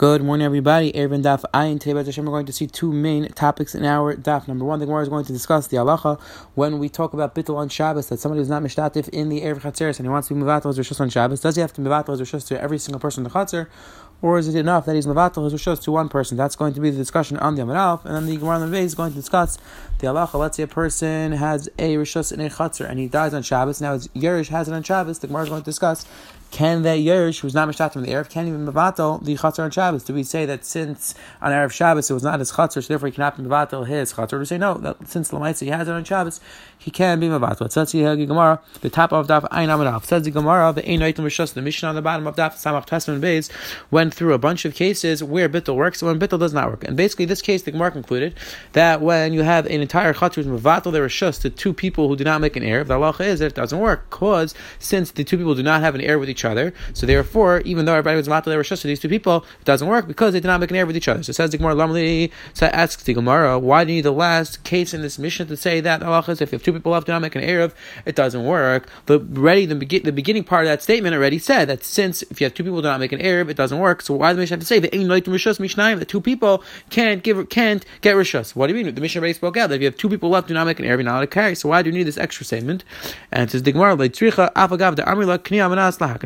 Good morning, everybody. Eruvin Daf Ayin Tebet Hashem. We're going to see two main topics in our Daf. Number one, the Gemara is going to discuss the halacha when we talk about bittul on Shabbos that somebody who's not mishtatif in the Erev Chatzeres and he wants to be mevatel his rishus on Shabbos. Does he have to mevatel his rishus to every single person in the Chatzer, or is it enough that he's mevatel his rishus to one person? That's going to be the discussion on the Amar and then the Gemara on the is going to discuss the halacha. Let's say a person has a rishus in a Chatzer and he dies on Shabbos. Now his Yerush has it on Shabbos. The Gemara is going to discuss can that Yerush who's not mishtat from the Erev can even mevatel the Chatzar on Shabbos? Do we say that since on Erev Shabbos it was not his Chatzar, so therefore he cannot be mevatel his Chatzar? Or do we say no, that since Lamaitza he has it on Shabbos, he can be mevatel. It says here, Gemara, the top of Daf Ein Amanaf. Says the Gemara, the Ein Aitim Rishos, the Mishnah on the bottom of Daf Samach Testament Beis went through a bunch of cases where Bittel works and when Bittel does not work. And basically, this case, the Gemara concluded that when you have an entire Chatzar who's mevatel their Rishos to two people who do not make an Erev, the Allah is that it doesn't work. Because since the two people do not have an Erev with each other, so therefore, even though everybody was matal were to these two people, it doesn't work because they did not make an error with each other. So it says the Gemara Lamli. So asks the Gemara, why do you need the last case in this mission to say that if you have two people left do not make an error, it doesn't work. The ready the, be- the beginning part of that statement already said that since if you have two people do not make an error, it doesn't work. So why does the mission have to say that the two people can't give can't get rishus? What do you mean? The mission already spoke out that if you have two people left do not make an error, you're not allowed to carry. So why do you need this extra statement? And it says the Gemara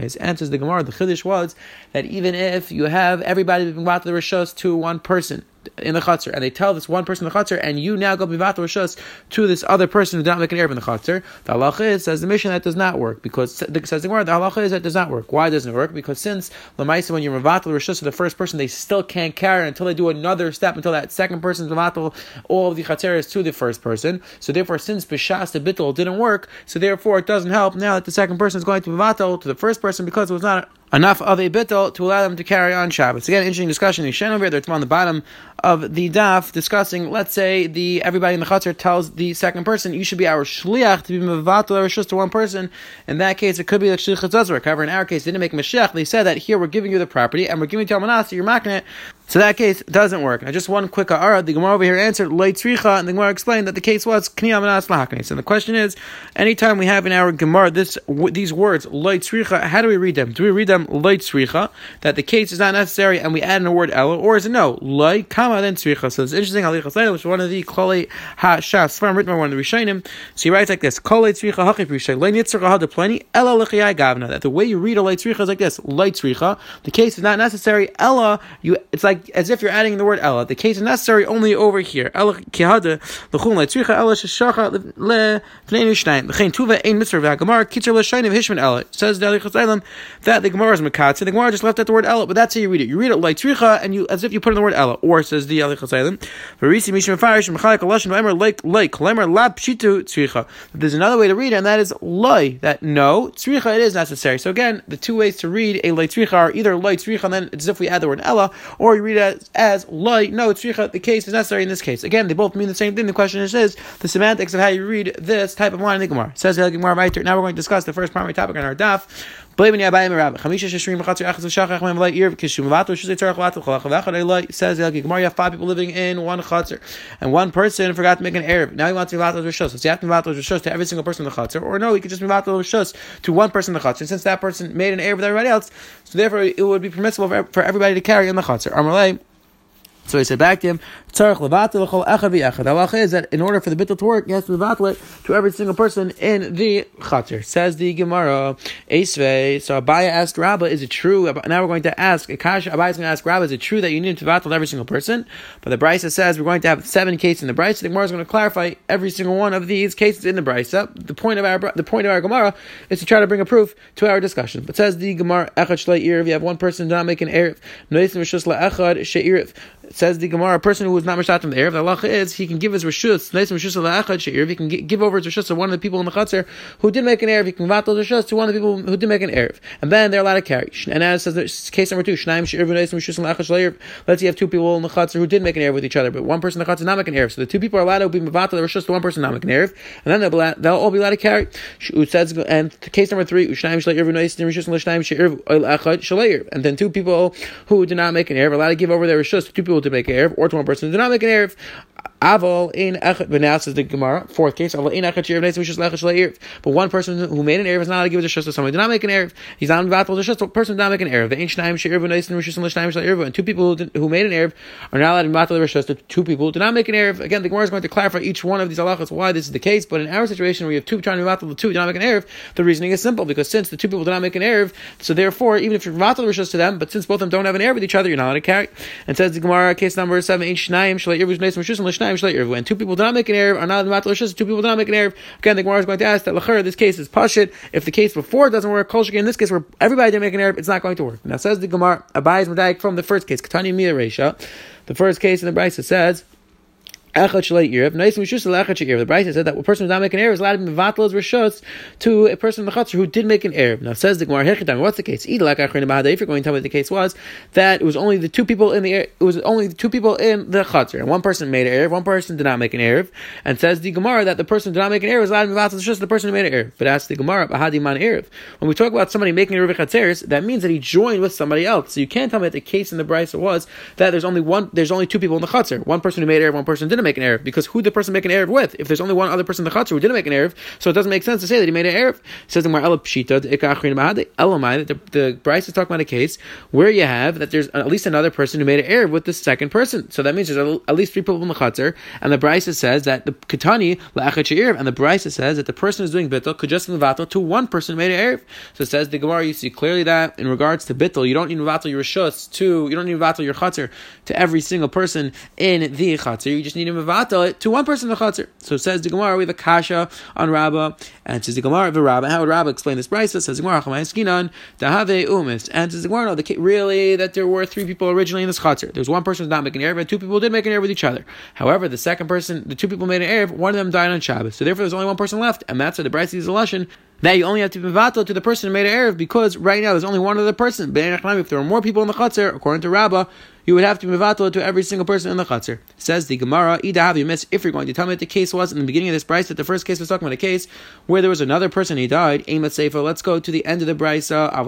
lahakais. Answers the Gemara the chiddush was that even if you have everybody being brought to the rishos to one person, in the chutzner, and they tell this one person in the chutzner, and you now go mivat rishos to this other person who did not make an error in the chutzner. The halacha is says the mission that does not work because says the word the halacha is that does not work. Why doesn't it work? Because since lemaisa when you're mivat rishos to the first person, they still can't carry until they do another step until that second person is mivat all of the chatzeres to the first person. So therefore, since bishas the bittul didn't work, so therefore it doesn't help now that the second person is going to mivat to the first person because it was not enough of a bittel to allow them to carry on Shabbos. Again, interesting discussion. Shen over there, it's on the bottom of the daf discussing. Let's say the everybody in the chutzner tells the second person, "You should be our shliach to be mevatel to one person." In that case, it could be the shliach. However, in our case, they didn't make a mashech. They said that here we're giving you the property and we're giving you to you're making it. So that case doesn't work. Now, just one quick ara. The Gemara over here answered leitzricha, and the Gemara explained that the case was lahaknes. And the question is, anytime we have in our Gemara this these words leitzricha, how do we read them? Do we read them leitzricha that the case is not necessary, and we add in a word ella, or is it no lei kama then tzricha? So it's interesting. Ali Chasayla, which is one of the klali ha shas from written by one of the Rishonim. So he writes like this: kol leitzricha hachif rishay lei nitzricha hadeplani ella lechiyai gavna. That the way you read a leitzricha is like this: leitzricha. The case is not necessary. Ella, you it's like like as if you're adding the word ella. The case is necessary only over here. Ella kihada l'chum le'tzricha ella sheshacha le'fnei nishnaim. L'chein tuva ein mitzvah v'hagamar kitzer l'shayim hishman ella. Says the Alichas that the Gemara is makatz. The Gemara just left out the word ella, but that's how you read it. You read it like tzricha and you as if you put in the word ella. Or says the Alichas Verisi mishim farish mechayik alashim le'emer like like le'emer lab pshitu tzricha. There's another way to read it, and that is loy. That no tzricha it is necessary. So again, the two ways to read a like tzricha are either like tzricha and then it's as if we add the word ella, or you read it as, loy. No, tzricha. The case is necessary in this case. Again, they both mean the same thing. The question is, is the semantics of how you read this type of line in the Gemara. Says the Gemara right Now we're going to discuss the first primary topic on our daf. Says Gemara, you have five people living in one chutzner, and one person forgot to make an Erev. Now he wants to mivato rishos. So you have to mivato rishos to every single person in the chutzner, or no, he could just mivato rishos to one person in the. And since that person made an Erev with everybody else, so therefore it would be permissible for, everybody to carry in the chutzner. Amalei. So he said back to him, Tzarech is that in order for the bittul to work, he has to levatel it to every single person in the chater. Says the Gemara. So Abaya asked Rabba, is it true? Now we're going to ask, Akash, Abaya is going to ask Rabba, is it true that you need to levatel every single person? But the Brisa says we're going to have seven cases in the Brisa. The Gemara is going to clarify every single one of these cases in the Brisa. The point of our the point of our Gemara is to try to bring a proof to our discussion. But says the Gemara, Echad If you have one person do not make an Erev, Says the Gemara, a person who is not Mishtat from the Erev, the halacha is he can give his Rishus, Nice Rishus La'achad She'iriv, he can give over his Rishus to one of the people in the Chatzar who did make an Erev, he can vatal Rishus to one of the people who did make an Erev. And then they're allowed to carry. And as says case number two, Shnaim She'iriv Nice Rishus La'achad She'iriv. Let's say you have two people in the Chatzar who did make an Erev with each other, but one person in the Chatzar not make an Erev. So the two people are allowed to be vatal Rishus to one person not make an Erev, and then they'll, they'll all be allowed to carry. And case number three, Shnaim She'iriv Nice Rishus La'achad She'iriv. And then two people who did not make an Erev are allowed to give over their Rishus to two people to make an Erev, or to one person did not make an Erev. Aval in echad. But now the Gemara, fourth case. Aval in echad she'er v'neis mishus lechad shle'ir. But one person who made an erev is not allowed to give a shus to somebody. Did not make an erev. He's not invaluable to shus. The person did not make an erev. The ain't shnaim she'er v'neis mishus l'shnaim shle'ir. And two people who, who made an erev are not allowed to invaluable to shus. The two people did not make an erev. Again, the Gemara is going to clarify each one of these halachas why this is the case. But in our situation, where we have two trying to invaluable the two did not make an erev, the reasoning is simple because since the two people did not make an erev, so therefore even if you're invaluable to to them, but since both of them don't have an erev with each other, you're not allowed to carry. And says the Gemara, case number seven, shnaim shle'ir v'neis mishus l'shnaim shle'ir. When two people do not make an erev, are not invaluable to two people do not make an erev. Again, the Gemara is going to ask that lachar this case is pashit. If the case before doesn't work, kol in this case where everybody didn't make an erev, it's not going to work. Now says the Gemara, Abayis Madaik from the first case, Katani Resha. The first case in the Brisa says The Brisa said that a person who did not make an Erev is allowed to be Mevatel Rishos to a person in the Chatzar who did make an Erev. Now says the Gemara Hechitam, what's the case? If you're going to tell me the case was, that it was only the two people in the it was only the two people in the Chatzar. And one person made an Erev, one person did not make an Erev. And says the Gemara that the person who did not make an Erev is allowed to be Mevatel Rishos the person who made an Erev. But ask the Gemara, Bahadi Man Erev. When we talk about somebody making Erev Chatzeris, that means that he joined with somebody else. So you can't tell me that the case in the Brisa was that there's only one, there's only two people in the Chatzar. One person who made Erev, one person didn't make an Erev. Because who the person make an Erev with? If there's only one other person in the Chatzar who didn't make an Erev, so it doesn't make sense to say that he made an Erev. Says the Gemara, Pshita, Elamai, that the, the Bryce is talking about a case where you have that there's at least another person who made an Erev with the second person. So that means there's at least three people in the Chatzar, and the Bryce says that the Katani, and the Bryce says that the person who's doing Bittel could just Mevatel to one person who made an Erev. So it says the Gemara, you see clearly that in regards to Bittel, you don't need Mevatel your Rishus to, you don't need Mevatel your Chatzar to every single person in the Chatzar. You just need to Mevatel it to one person in the Chatzar. So says the Gemara, we have a kasha on Rabbah, and says the Gemara of Rabbah. How would Rabbah explain this brisa? Says the Gemara, Skinan, Dahave Umis. And says the Gemara, no, the, really that there were three people originally in this chatzir. There's one person who's not making an Erev, and two people did make an Erev with each other. However, the second person, the two people made an Erev, one of them died on Shabbos. So therefore, there's only one person left, and that's why the brisa is a lesson that you only have to be vatal to the person who made an Erev because right now there's only one other person. If there were more people in the chatzir, according to Rabbah, you would have to mivatal to every single person in the chutzner. Says the Gemara, Ida you miss if you're going to tell me that the case was in the beginning of this brisa, that the first case was talking about a case where there was another person he died, Aim Seifa. Let's go to the end of the brisa. Uh,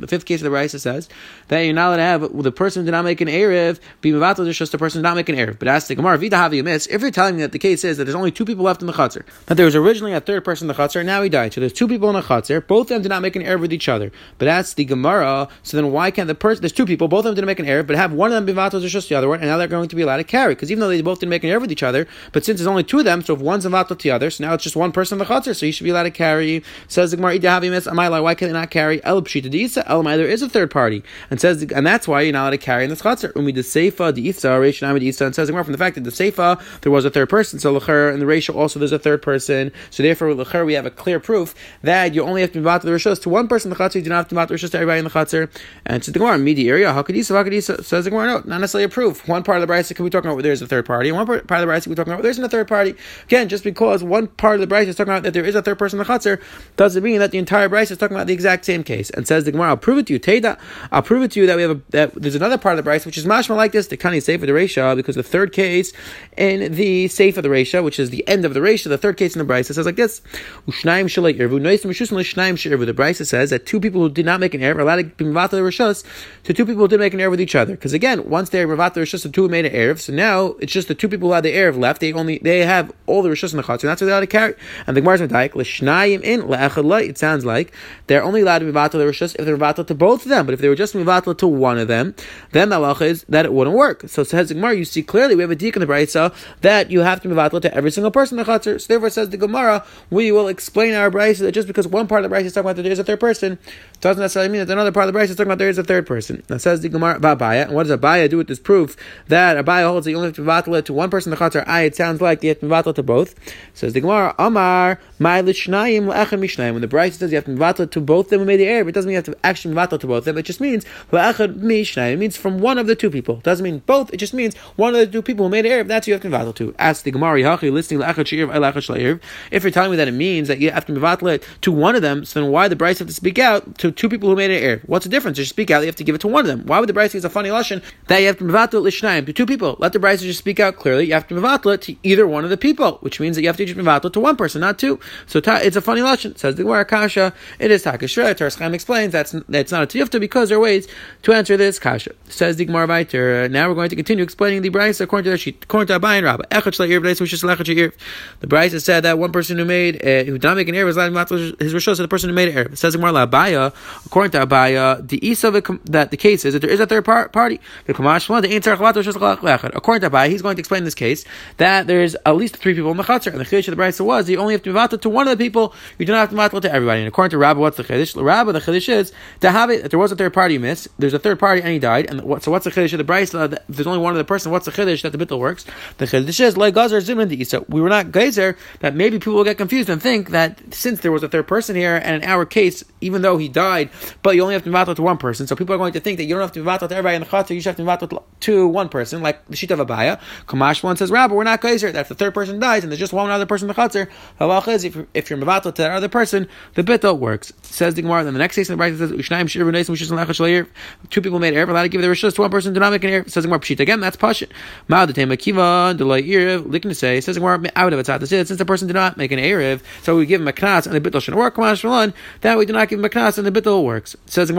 the fifth case of the brisa says that you're not allowed to have the person who did not make an Erev be mivatal to just the person did not make an Erev. But ask the Gemara, you miss if you're telling me that the case is that there's only two people left in the chutzner, that there was originally a third person in the chutzner, now he died. So there's two people in the chutzner, both of them did not make an Erev with each other. But that's the Gemara. So then why can't the person? There's two people, both of them didn't make an error, but have one of them be vatos just the other one, and now they're going to be allowed to carry. Because even though they both didn't make an error with each other, but since there's only two of them, so if one's vatal to the other, so now it's just one person in the chatzar, so you should be allowed to carry. Says the Gemara, why can they not carry? El pshita elamai, there is a third party, and says, and that's why you're not allowed to carry in this chatzar. Umi the seifa, the itza, reisha the isa, and says the Gemara from the fact that the seifa there was a third person, so lecher and the ratio also there's a third person, so therefore lecher we have a clear proof that you only have to be vatal the rishos to one person in the chatzar, you do not have to be vatal the to everybody in the chatzar. And says the Gemara, midi area, how could isa, how could? Says the Gemara, no, not necessarily a proof. One part of the brisa could be talking about where there's a third party, and one part of the brisa could be talking about where there's a third party. Again, just because one part of the brisa is talking about that there is a third person in the chutzner, doesn't mean that the entire brisa is talking about the exact same case. And says the Gemara, I'll prove it to you. Teda, I'll prove it to you that we have a, that there's another part of the brisa which is mashma like this, the kani sefer the resha, because the third case in the sefer the resha, which is the end of the resha, the third case in the brisa says like this: Ushnaim shalei irvu noisim mishusim l'shnaim shirvu. The brisa says that two people who did not make an error are allowed to be mivata the rishos to two people did make an error with each other. Because again, once they're mivata the rishos, the two made an erev. So now it's just the two people who had the erev left. They only they have all the rishos in the chatzar, and that's what they allowed to carry. And the Gemara's medayik l'shnayim in le'echad It sounds like they're only allowed to be vatal the rishos if they're vatal to both of them. But if they were just vatal to one of them, then the halacha is that it wouldn't work. So says the Gemara, you see clearly we have a dik in the brayso that you have to be vatal to every single person in the chatzar. So therefore, says the Gemara, we will explain our brayso that just because one part of the brayso is talking about that there is a third person, doesn't necessarily mean that another part of the brayso is talking about there is a third person. That says the Gemara Abaya, and what does Abaya do with this proof that Abaya holds that you only have to it to one person the chatzar? I, it sounds like you have to vatal to both. Says the Gemara, Amar, my lishnayim le'echem mishnayim. When the Bryce says you have to vatal to both them who made the air, it doesn't mean you have to actually vatal to both them. It just means le'echem mishnayim. It means from one of the two people. It doesn't mean both. It just means one of the two people who made the air. That's who you have to vatal to. Ask the Gemara, Yachi, listening le'echem she'ir le'echem If you're telling me that it means that you have to it to one of them, so then why the Bryce have to speak out to two people who made an error. What's the difference? Just speak out. You have to give it to one of them. Why would the Bryce use a funny lesson that you have to mevatl l'shnayim to two people? Let the Bryce just speak out clearly. You have to mevatl to either one of the people, which means that you have to just mevatl to one person, not two. So ta, it's a funny lesson. Says the Gemara Kasha. It is takashra. Tarschaim explains that's that's not a tiyufta because there are ways to answer this kasha. Says the Gemara Viter. Now we're going to continue explaining the Bryce according to the sheet. According to Abayin Rabbah. The Bryce said that one person who made uh, who did not make an error was to his rishos to the person who made an error. Says in Gemara Abaya. According to Abaya, the isa that the case is that there is a third par- party. According to Abaya, he's going to explain this case that there's at least three people in the chatzar, and the chiddush of the Bryce was you only have to mivata to one of the people. You do not have to mivata to everybody. And according to Rabbi, what's the chiddush? Rabbi, the chiddush is to have it that there was a third party miss. There's a third party and he died. And what, so what's the chiddush of the? Uh, there's only one other person, what's the chiddush that the bittul works? The chiddush is like gazer zimlin the isa. We were not gazer that maybe people will get confused and think that since there was a third person here, and in our case, even though he died, but you only have to mivata to one person, so people are going to think that you don't have to mivata to everybody in the chatzar. You just have to mivata to one person, like the sheet of Abaya. Kamash one says, Rabbi, we're not gazer. That's the third person dies, and there's just one other person in the is if you're, if mivata to that other person, the bittul works. Says the Gemara. Then the next case in the Bible says, Ushnaim shir v'neisim Two people made error, allowed to give their rishos to one person, do not make an error. Says the Gemara pshit again. That's pashit. Ma'ad the tema kiva delay erev. Likin to say says the Gemara out of it. Since the person did not make an erev, so we give him a knas and the bittul should work. Kamash one that we do not give him a knas and the bittul works. It Says the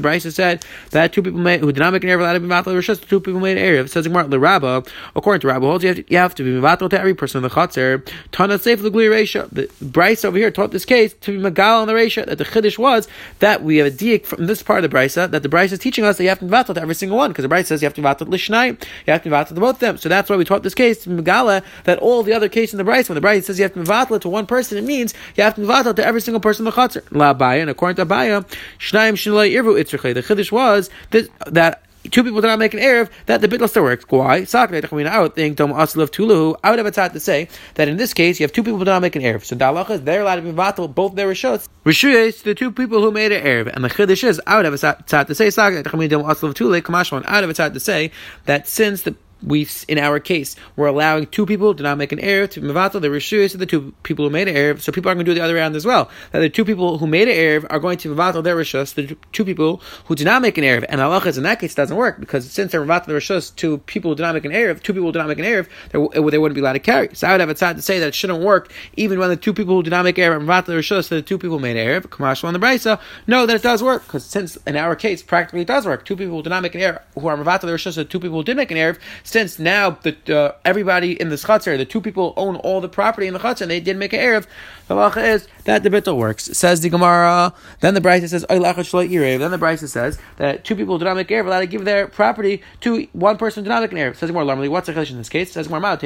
Brisa said that two people made, who did not make an error allowed to be matal rishos. Two people made an error. Says the Rabba. According to Rabba, holds you have to, you have to be matal to every person in the chatzar. Tana seif l'glui reisha. The Brisa over here taught this case to be magal on the reisha. That the chiddush was that we have a diak from this part of the Brisa that the Brisa is teaching us that you have to be to every single one because the Brisa says you have to be matal lishnai. You have to be matal to both of them. So that's why we taught this case to megala that all the other cases in the Brisa when the Brisa says you have to be to one person, it means you have to be to every single person in the chatzar. La Abaya, and according to Abaya, shnaim shnilay irvu itzrichay. The chiddush was that, that two people did not make an Erev, that the bitl still works. Why? I would think Dom Aslav Tuluhu, I would have a tzad to say that in this case you have two people who did not make an Erev. So Dalacha is they're allowed to be vatal, both their Rishos. Rishuyes, the two people who made an Erev. And the Chiddush is, I would have a tzad to say, Dom Aslav Tuluhu, Kamashwan, I would have a tzad to say that since the we in our case we're allowing two people to not make an error to mevatel the rishuyas of the two people who made an error. So people are going to do the other round as well. That the two people who made an error are going to mevatel their rishus. The two people who did not make an error, and halachas in that case doesn't work because since they're mevatel the rishus to people who did not make an error, two people who did not make an error, they wouldn't be allowed to carry. So I would have a time to say that it shouldn't work even when the two people who did not make error mevatel the rishus to the two people who made an error. Commercial on the brisa, no, that it does work because since in our case practically it does work. Two people who did not make an error who are mevatel the rishus the two people who did make an error. Since now the uh, everybody in this chutzner, the two people own all the property in the chutzner, and they didn't make an erev. The halacha is that the bittul works. Says the Gemara. Then the Brisa says Then the Brisa says that two people do not make erev allowed to give their property to one person do not make an erev. Says the Gemara. Normally, what's the chiddush in this case? Says Gemara. I would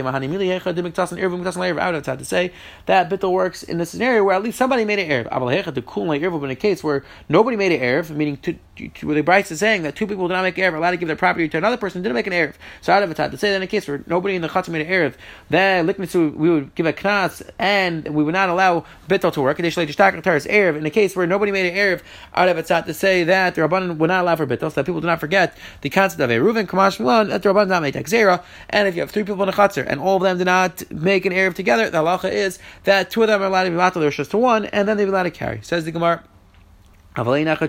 have to say that bittul works in the scenario where at least somebody made an erev. In a case where nobody made an erev, meaning to, where the Brisa is saying that two people do not make an erev allowed to give their property to another person didn't make an erev. So out of a have to say that in a case where nobody in the chutzner made an erev, then we would give a knas and we would not allow bittul to work. In a case where nobody made an erev out of tzat to say that the rabbanon would not allow for bittul, so that people do not forget the concept of eruv kamash milan that the rabbanon not make xera. And if you have three people in a chutzner and all of them do not make an erev together, the halacha is that two of them are allowed to be matal just to one, and then they're allowed to carry. Says the gemara. Halacha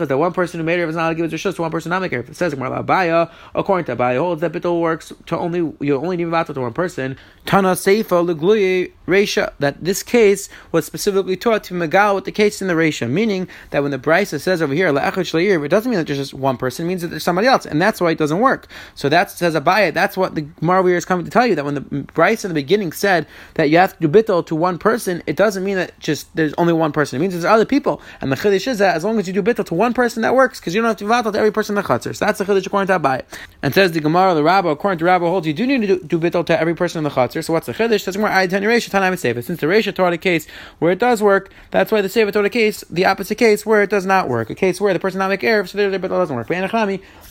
is that one person who made it is not allowed to give it to one person not make it. It says Abaya, according to Abaya, holds that bittul works to only you only need to one person. Tana Seifa Legluye Resha. That this case was specifically taught to Megal with the case in the Resha, meaning that when the Brisa says over here it doesn't mean that there's just one person; it means that there's somebody else, and that's why it doesn't work. So that says Abaya. That's what the Marwir is coming to tell you that when the Brisa in the beginning said that you have to do bittul to one person, it doesn't mean that just there's only one person. It means there's other people, and the chiddush is that as long as you do bittul to one person that works because you don't have to vatal to every person in the chutzner. So that's the chiddush according to Abai. And says the Gemara, the Rabba, according to Rabba, holds you do need to do, do to every person in the chutzner. So what's the chiddush? Says Gemara, I ten Resha Tanam Sefer. Since the Resha taught a case where it does work, that's why the Sefer taught a case, the opposite case where it does not work. A case where the person not make erev, so their bittul doesn't work. But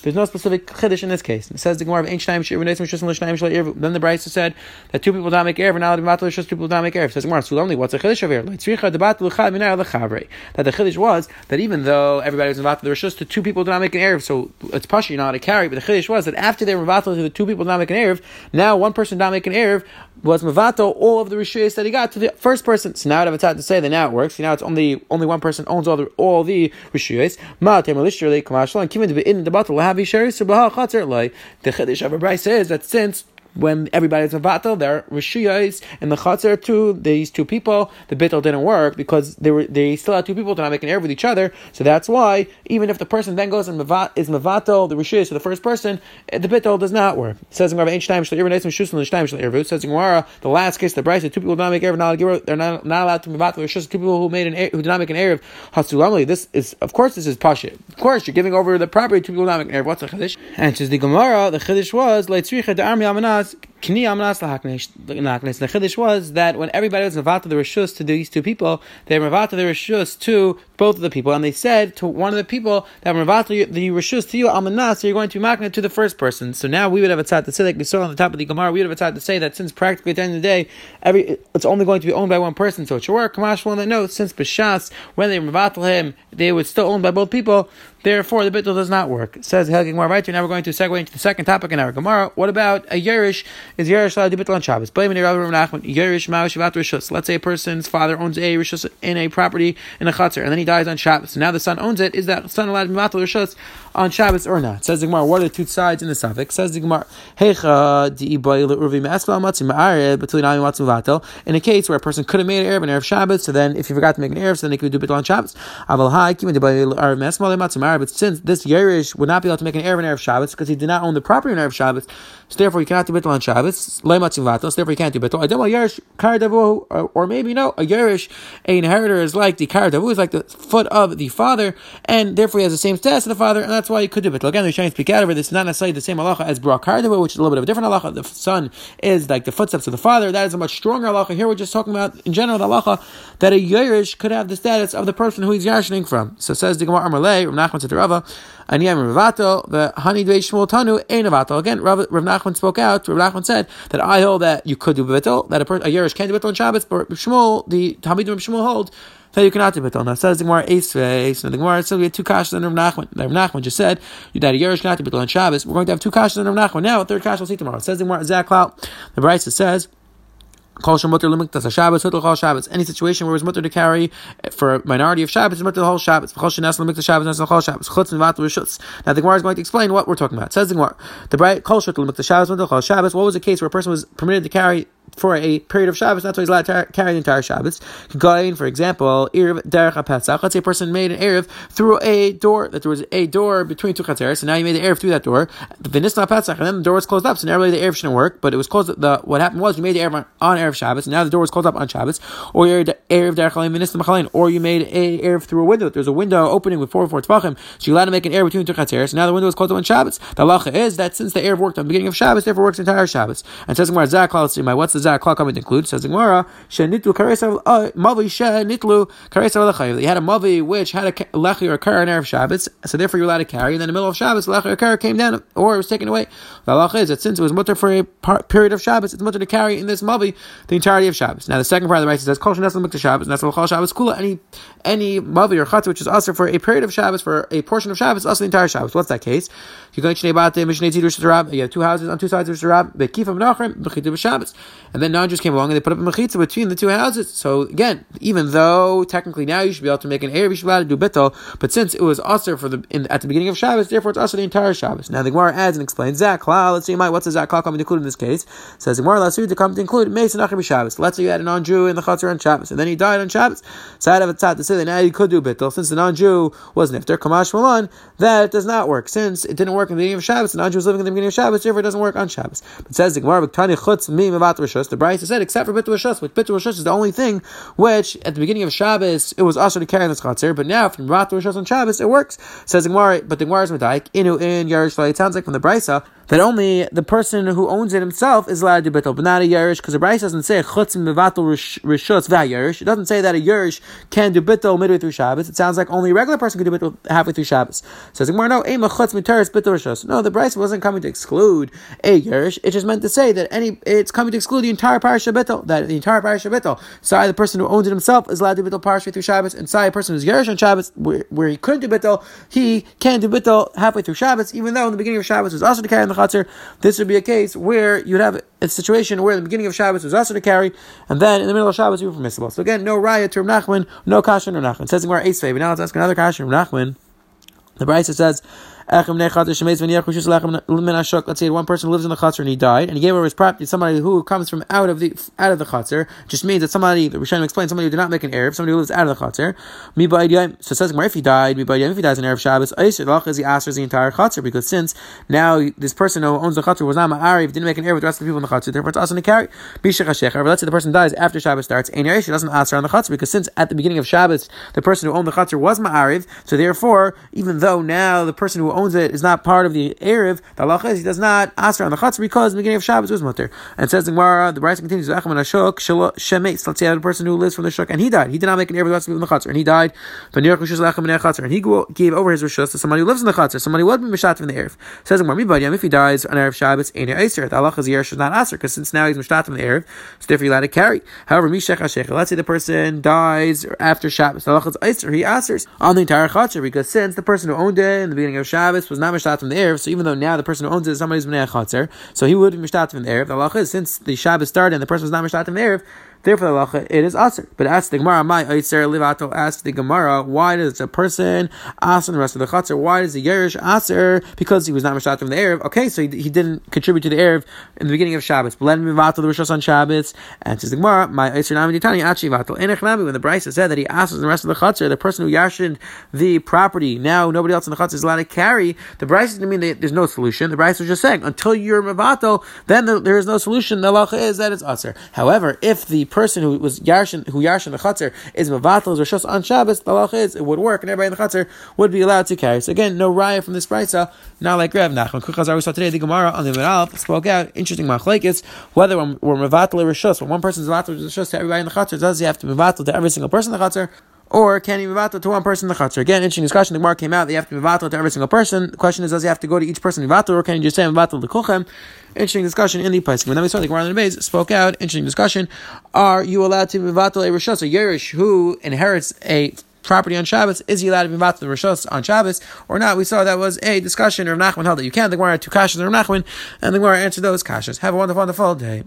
there's no specific chiddush in this case. It says the Gemara of Shir Then the Brisa said that two people don't make and now the two people don't make erev. Says Gemara, Sulamli, what's a chiddush over here? Lishirli. That the Chiddush was that even though everybody was there was just the two people did not make an Erev, so it's Pasha, you're not to carry. But the Chiddush was that after they were involved, the two people did not make an Erev, now one person did not make an Erev, was Mavato all of the Rishuyas that he got to the first person. So now I have a time to say that now it works. Now it's only only one person owns all the all the Rishuyas. Ma Temer Kamashla and Kimin in the battle have Sharis Chatzer The Chiddush of a says that since when everybody's a vatal, they're rishiyos and the chatzar too. These two people, the bittel didn't work because they were they still had two people to not make an error with each other. So that's why even if the person then goes and is mavato the rishiyos to the first person, eh, the bittel does not work. It says in ancient time shel irvin shusin l'shtaim shel irvin. Says in Gemara, the last case, the Bryce, two people did not make error, not they're not, not allowed to mavato rishiyos. Two people who made an who did not make an error. Hasulamli. This is of course this is pashit. Of course you're giving over the property to people who not make an error. What's the chiddush? And says the Gemara, the chiddush was leitzricha army amanas guys. The chiddush was that when everybody was mavata the rishus to these two people, they were mavata the rishus to both of the people, and they said to one of the people that mavata the rishus to you almanas, so you're going to be makna to the first person. So now we would have a tzad to say, like we saw on the top of the Gemara, we would have a tzad to say that since practically at the end of the day, every it's only going to be owned by one person, so it should work. Kamash one that no, since b'shas when they mavata him, they would still owned by both people. Therefore, the bittul does not work. It says Helgig Gemara right. Now we're going to segue into the second topic in our Gemara. What about a Yerish? Is Yerish allowed to bittul on Shabbos? Let's say a person's father owns a rishus in a property in a chutzner, and then he dies on Shabbos. Now the son owns it. Is that son allowed to be rishus on Shabbos or not? Says the Gemara. What are the two sides in the suffix? Says the Gemara. In a case where a person could have made an Erev an Erev Shabbos, so then if you forgot to make an Erev, so then they could do bittul on Shabbos. But since this Yerush would not be able to make an Erev and Erev Shabbos because he did not own the property in Erev Shabbos, so therefore he cannot do Bittul on Shabbos, so therefore he can't do Bittul. Yerush, Kardavu, uh, or maybe no, a Yerush, a inheritor is like the Kardavu, is like the foot of the father, and therefore he has the same status as the father, and that's why he could do Bittul. Again, trying to speak out of it. This is not necessarily the same halacha as Barak Kardavu, which is a little bit of a different halacha. The son is like the footsteps of the father. That is a much stronger halacha. Here we're just talking about, in general, the halacha that a Yerush could have the status of the person who he's yashing from. So says the Gemara Amalei, Rav Nachman said to Rava, Ani am Ravato, the Hani Dvei Shmuel Tanu, Ein. Again, Rav, Rav Nachman spoke out, Rav Nachman said that I hold that you could do Betel, that a, a Yerush can do Betel on Shabbos, but Shmuel, the Talmidim of Shmuel hold, that you cannot do Betel. Now, says the Gemara Esve, so the Gemara says we had two kashas Rav Nachman. Rav Nachman just said that a Yerush cannot do Betel on Shabbos. We're going to have two kashas Rav Nachman. Now, a third kash we'll see tomorrow. Says the Gemara Zaklau, the Brisa says, Any situation where it's mutter to carry for a minority of Shabbos, it's mutter the whole Shabbos. Now the Gemara is going to explain what we're talking about. Says the Gemara, the bright kol Shabbos. What was the case where a person was permitted to carry for a period of Shabbos, that's why he's allowed to carry the entire Shabbos. Going, for example, Erev Derech Pesach. Let's say a person made an Erev through a door, that there was a door between two Chatzeres, and now you made the Erev through that door. The Vinisna Pesach, and then the door was closed up, so now really the Erev shouldn't work, but it was closed, the, what happened was you made the Erev on Erev Shabbos, and now the door was closed up on Shabbos, or Erev Derech or you made a Erev through a window, there's a window opening with four or four Tefachim, so you're allowed to make an Erev between two Chatzeres, and now the window is closed up on Shabbos. The halacha is that since the Erev worked on the beginning of Shabbos, therefore works entire Shabbos. And says, what's the Zak coming to include? says Gemara, shenitlu karesav uh, mavi shenitlu karesav lechayiv. You had a mavi which had a lechi or a kar on erev Shabbos, so therefore you're allowed to carry. And then in the middle of Shabbos, lechi or kar came down or it was taken away. The halacha is that since it was mutter for a period of Shabbos, it's mutter to carry in this mavi the entirety of Shabbos. Now the second part of the right says kol shenesel mikta Shabbos, what Shabbos kula. Any any mavi or chatz which is also for a period of Shabbos for a portion of Shabbos, also the entire Shabbos. What's that case? You have two houses on two sides of Sharab, and then non-Jews came along and they put up a mechitza between the two houses. So again, even though technically now you should be able to make an erev, you should be able to do bittel, but since it was also for the in, at the beginning of Shabbos, therefore it's also the entire Shabbos. Now the Gemara adds and explains zakla. Let's see, what's the zakla coming to include in this case? Says the Gemara lasu to come to include Mason Achim Shabbos. Let's say you had a non-Jew in the chutzner on Shabbos, and then he died on Shabbos. Side of a tzad to say that now you could do bittel since the non-Jew was nifter kamash malan. That does not work since it didn't work in the beginning of Shabbos, and non-Jew was living in the beginning of Shabbos, therefore it doesn't work on Shabbos. But says the Gemara, chutz mi The Brisa said, except for Bitul Rishus, which Bitul Rishus is the only thing which, at the beginning of Shabbos, it was also to carry in this chatzir, but now from Bitul Rishus on Shabbos, it works. says Gemara, but the Gemara is Medaik, inu in Yerush It sounds like from the Brisa, that only the person who owns it himself is allowed to betel, but not a yerish, because the Bryce doesn't say chutz mevatel rishus v'yerish. It doesn't say that a yerish can do bittul midway through Shabbos. It sounds like only a regular person can do bittul halfway through Shabbos. Says Gemara, no, ema chutz miteris bittul rishus. No, the Bryce wasn't coming to exclude a yerish. It just meant to say that any it's coming to exclude the entire parasha betel, That the entire parasha betel. Sai, the person who owns it himself, is allowed to bittel parasha through Shabbos, and Sai, a person who's Yerush on Shabbos, where, where he couldn't do betel, he can do betel halfway through Shabbos, even though in the beginning of Shabbos was also to carry in the chatzar. This would be a case where you'd have a situation where the beginning of Shabbos was also to carry, and then in the middle of Shabbos you were permissible. So again, no raya to Nachman, no kasha, no Nachman. It says in Gemara Eitzvei, but now let's ask another kasha from Nachman. The Brisa says Let's say one person lives in the chutzner and he died, and he gave over his property to somebody who comes from out of the out of the chutzner. Just means that somebody We're trying to explain somebody who did not make an erev, somebody who lives out of the chutzner. So it says if he died, if he dies in erev Shabbos, he answers the entire chutzner because since now this person who owns the chutzner was not ma'ariv, didn't make an erev with the rest of the people in the chutzner, therefore it's also to carry. Let's say the person dies after Shabbos starts, and he doesn't answer on the chutzner because since at the beginning of Shabbos the person who owned the chutzner was ma'ariv, so therefore even though now the person who owns it is not part of the Erev, the Allah is he does not ask on the Chatzar because the beginning of Shabbos was mutter. And says the Gemara, the Bryce continues, Echem and Ashok, Shemetz, let's say a person who lives from the Shuk, and he died. He did not make an Erev with the Chatzar, and he died. And he gave over his Rishus to somebody who lives in the Chatzar, somebody who would be Mishat from the Erev. Says the Gemara, if he dies on Erev Shabbos, Ein Eiser, the Allah is the Erev should not answer, because since now he's Mishat from the Erev, so therefore he's allowed to carry. However, Mishech HaShech, let's say the person dies after Shabbos, the Allah is Eiser, he answers on the entire Chatzar, because since the person who owned it in the beginning of Shabbos was not Mishat from the Erev, so even though now the person who owns it is somebody's Bnei Chatzar, so he would be Mishtat from the Erev. The Allah is, since the Shabbos started and the person was not Mishtat from the Erev, Therefore, the halacha it is aser. But ask the Gemara, my oitzer livato. Ask the Gemara, why does a person aser the rest of the chatzar? Why does the yerish aser? Because he was not mishat from the erev. Okay, so he, he didn't contribute to the erev in the beginning of Shabbos. But let him mivato the rishos on Shabbos. And says the Gemara, my oitzer nami ditani achi vato enech nami. When the Brisa said that he asers the rest of the chatzar, the person who yashined the property now nobody else in the chatzar is allowed to carry. The Brisa didn't mean that there's no solution. The Brisa was just saying until you're mivato, then the, there is no solution. The halacha is that it's aser. However, if the person who was yarshin who yarshin the chatzar is mevatel rishos on Shabbos, the halacha is it would work, and everybody in the chatzar would be allowed to carry. So again, no raya from this brisa, not like Rav Nachman. Kuchazar we saw today the Gemara on the Miral spoke out interesting machlekes whether we're, we're mevatel rishos when one person's mevatel rishos to everybody in the chatzar, does he have to mevatel to every single person in the chatzar? Or can he mivato to one person in the chatzar? Again, interesting discussion. The Gemara came out that you have to mivato to every single person. The question is, does he have to go to each person mivato, or can he just say mivato to kuchem? Interesting discussion in the Paiskim. And then we saw the Gemara in the base spoke out. Interesting discussion. Are you allowed to mivato a rishos, a yerish who inherits a property on Shabbos, is he allowed to be the Rishos on Shabbos or not? We saw that was a discussion. of Nachman held that you can. The Gemara had two kashas of Nachman, and the Gemara answered those kashas. Have a wonderful, wonderful day.